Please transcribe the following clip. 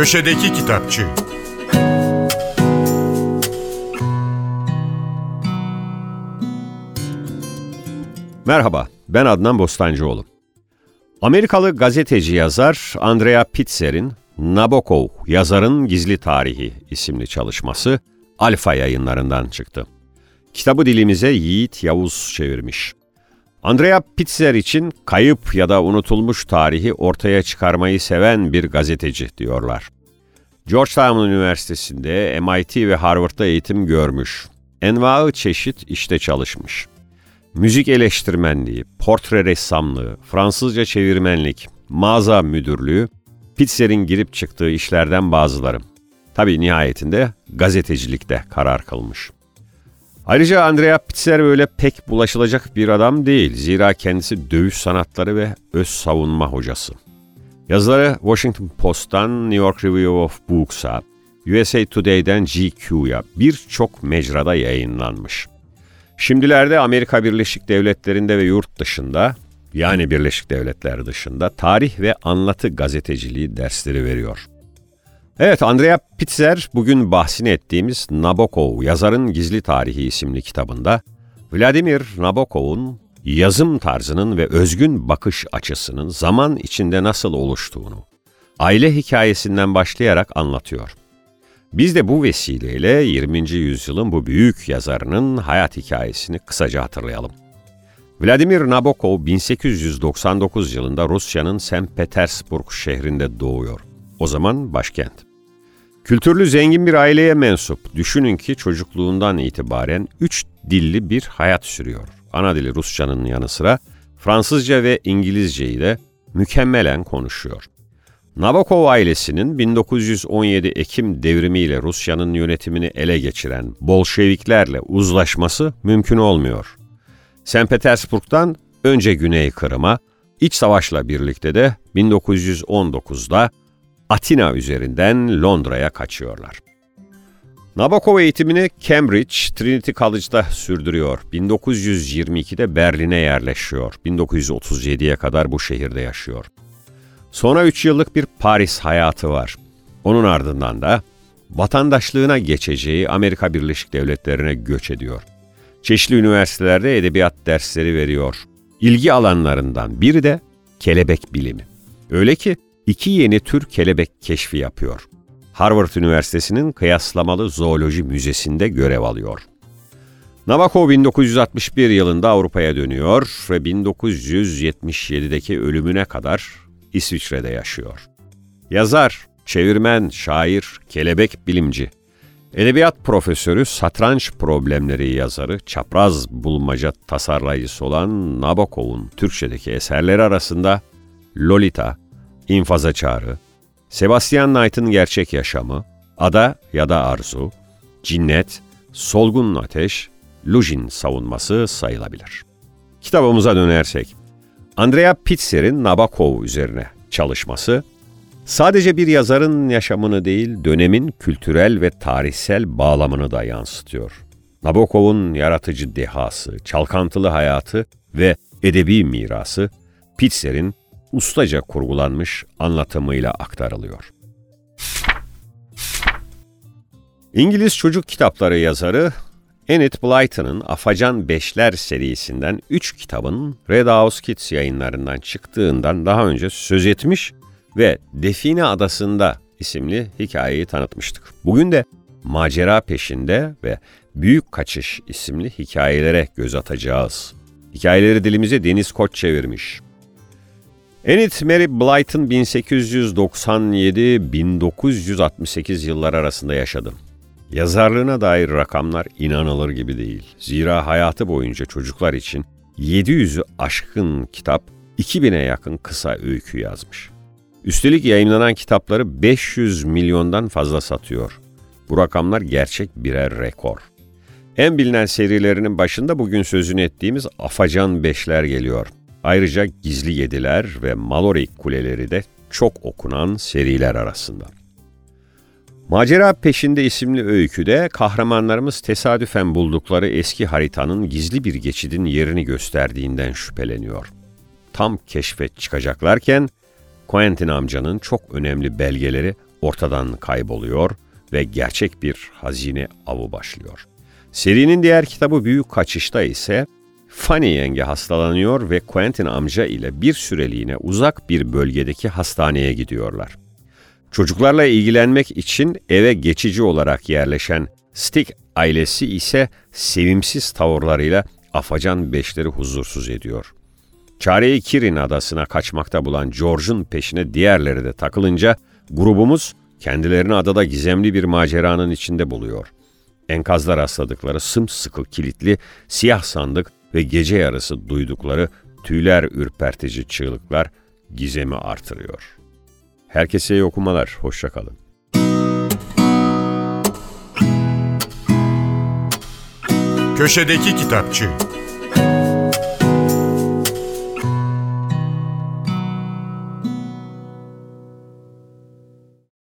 Köşedeki Kitapçı Merhaba, ben Adnan Bostancıoğlu. Amerikalı gazeteci yazar Andrea Pitzer'in Nabokov, Yazarın Gizli Tarihi isimli çalışması Alfa yayınlarından çıktı. Kitabı dilimize Yiğit Yavuz çevirmiş. Andrea Pitzer için kayıp ya da unutulmuş tarihi ortaya çıkarmayı seven bir gazeteci diyorlar. Georgetown Üniversitesi'nde, MIT ve Harvard'da eğitim görmüş. Envaı çeşit işte çalışmış. Müzik eleştirmenliği, portre ressamlığı, Fransızca çevirmenlik, mağaza müdürlüğü, Pitzer'in girip çıktığı işlerden bazıları. Tabii nihayetinde gazetecilikte karar kılmış. Ayrıca Andrea Pitzer öyle pek bulaşılacak bir adam değil. Zira kendisi dövüş sanatları ve öz savunma hocası. Yazıları Washington Post'tan New York Review of Books'a, USA Today'den GQ'ya birçok mecrada yayınlanmış. Şimdilerde Amerika Birleşik Devletleri'nde ve yurt dışında, yani Birleşik Devletler dışında tarih ve anlatı gazeteciliği dersleri veriyor. Evet, Andrea Pitzer bugün bahsini ettiğimiz Nabokov, Yazarın Gizli Tarihi isimli kitabında Vladimir Nabokov'un yazım tarzının ve özgün bakış açısının zaman içinde nasıl oluştuğunu, aile hikayesinden başlayarak anlatıyor. Biz de bu vesileyle 20. yüzyılın bu büyük yazarının hayat hikayesini kısaca hatırlayalım. Vladimir Nabokov 1899 yılında Rusya'nın St. Petersburg şehrinde doğuyor. O zaman başkent. Kültürlü zengin bir aileye mensup. Düşünün ki çocukluğundan itibaren üç dilli bir hayat sürüyor. Ana dili Rusçanın yanı sıra Fransızca ve İngilizceyi de mükemmelen konuşuyor. Nabokov ailesinin 1917 Ekim devrimiyle Rusya'nın yönetimini ele geçiren Bolşeviklerle uzlaşması mümkün olmuyor. St. Petersburg'dan önce Güney Kırım'a, iç savaşla birlikte de 1919'da Atina üzerinden Londra'ya kaçıyorlar. Nabokov eğitimini Cambridge Trinity College'da sürdürüyor. 1922'de Berlin'e yerleşiyor. 1937'ye kadar bu şehirde yaşıyor. Sonra 3 yıllık bir Paris hayatı var. Onun ardından da vatandaşlığına geçeceği Amerika Birleşik Devletleri'ne göç ediyor. Çeşitli üniversitelerde edebiyat dersleri veriyor. İlgi alanlarından biri de kelebek bilimi. Öyle ki iki yeni tür kelebek keşfi yapıyor. Harvard Üniversitesi'nin Kıyaslamalı Zooloji Müzesi'nde görev alıyor. Nabokov 1961 yılında Avrupa'ya dönüyor ve 1977'deki ölümüne kadar İsviçre'de yaşıyor. Yazar, çevirmen, şair, kelebek bilimci, edebiyat profesörü, satranç problemleri yazarı, çapraz bulmaca tasarlayıcısı olan Nabokov'un Türkçedeki eserleri arasında Lolita, İnfaza Çağrı, Sebastian Knight'ın Gerçek Yaşamı, Ada ya da Arzu, Cinnet, Solgun Ateş, Lujin savunması sayılabilir. Kitabımıza dönersek, Andrea Pitzer'in Nabokov üzerine çalışması, sadece bir yazarın yaşamını değil, dönemin kültürel ve tarihsel bağlamını da yansıtıyor. Nabokov'un yaratıcı dehası, çalkantılı hayatı ve edebi mirası, Pitzer'in ustaca kurgulanmış anlatımıyla aktarılıyor. İngiliz çocuk kitapları yazarı Enid Blyton'ın Afacan Beşler serisinden 3 kitabın Red House Kids yayınlarından çıktığından daha önce söz etmiş ve Define Adası'nda isimli hikayeyi tanıtmıştık. Bugün de Macera Peşinde ve Büyük Kaçış isimli hikayelere göz atacağız. Hikayeleri dilimize Deniz Koç çevirmiş. Enid Mary Blyton 1897-1968 yıllar arasında yaşadı. Yazarlığına dair rakamlar inanılır gibi değil. Zira hayatı boyunca çocuklar için 700'ü aşkın kitap, 2000'e yakın kısa öykü yazmış. Üstelik yayınlanan kitapları 500 milyondan fazla satıyor. Bu rakamlar gerçek birer rekor. En bilinen serilerinin başında bugün sözünü ettiğimiz Afacan Beşler geliyor. Ayrıca Gizli Yediler ve Malorik Kuleleri de çok okunan seriler arasında. Macera Peşinde isimli öyküde kahramanlarımız tesadüfen buldukları eski haritanın gizli bir geçidin yerini gösterdiğinden şüpheleniyor. Tam keşfe çıkacaklarken Quentin amcanın çok önemli belgeleri ortadan kayboluyor ve gerçek bir hazine avı başlıyor. Serinin diğer kitabı Büyük Kaçış'ta ise Fanny yenge hastalanıyor ve Quentin amca ile bir süreliğine uzak bir bölgedeki hastaneye gidiyorlar. Çocuklarla ilgilenmek için eve geçici olarak yerleşen Stick ailesi ise sevimsiz tavırlarıyla afacan beşleri huzursuz ediyor. Çareyi Kirin adasına kaçmakta bulan George'un peşine diğerleri de takılınca grubumuz kendilerini adada gizemli bir maceranın içinde buluyor. Enkazlar rastladıkları sımsıkı kilitli siyah sandık ve gece yarısı duydukları tüyler ürpertici çığlıklar gizemi artırıyor. Herkese iyi okumalar, hoşçakalın. Köşedeki Kitapçı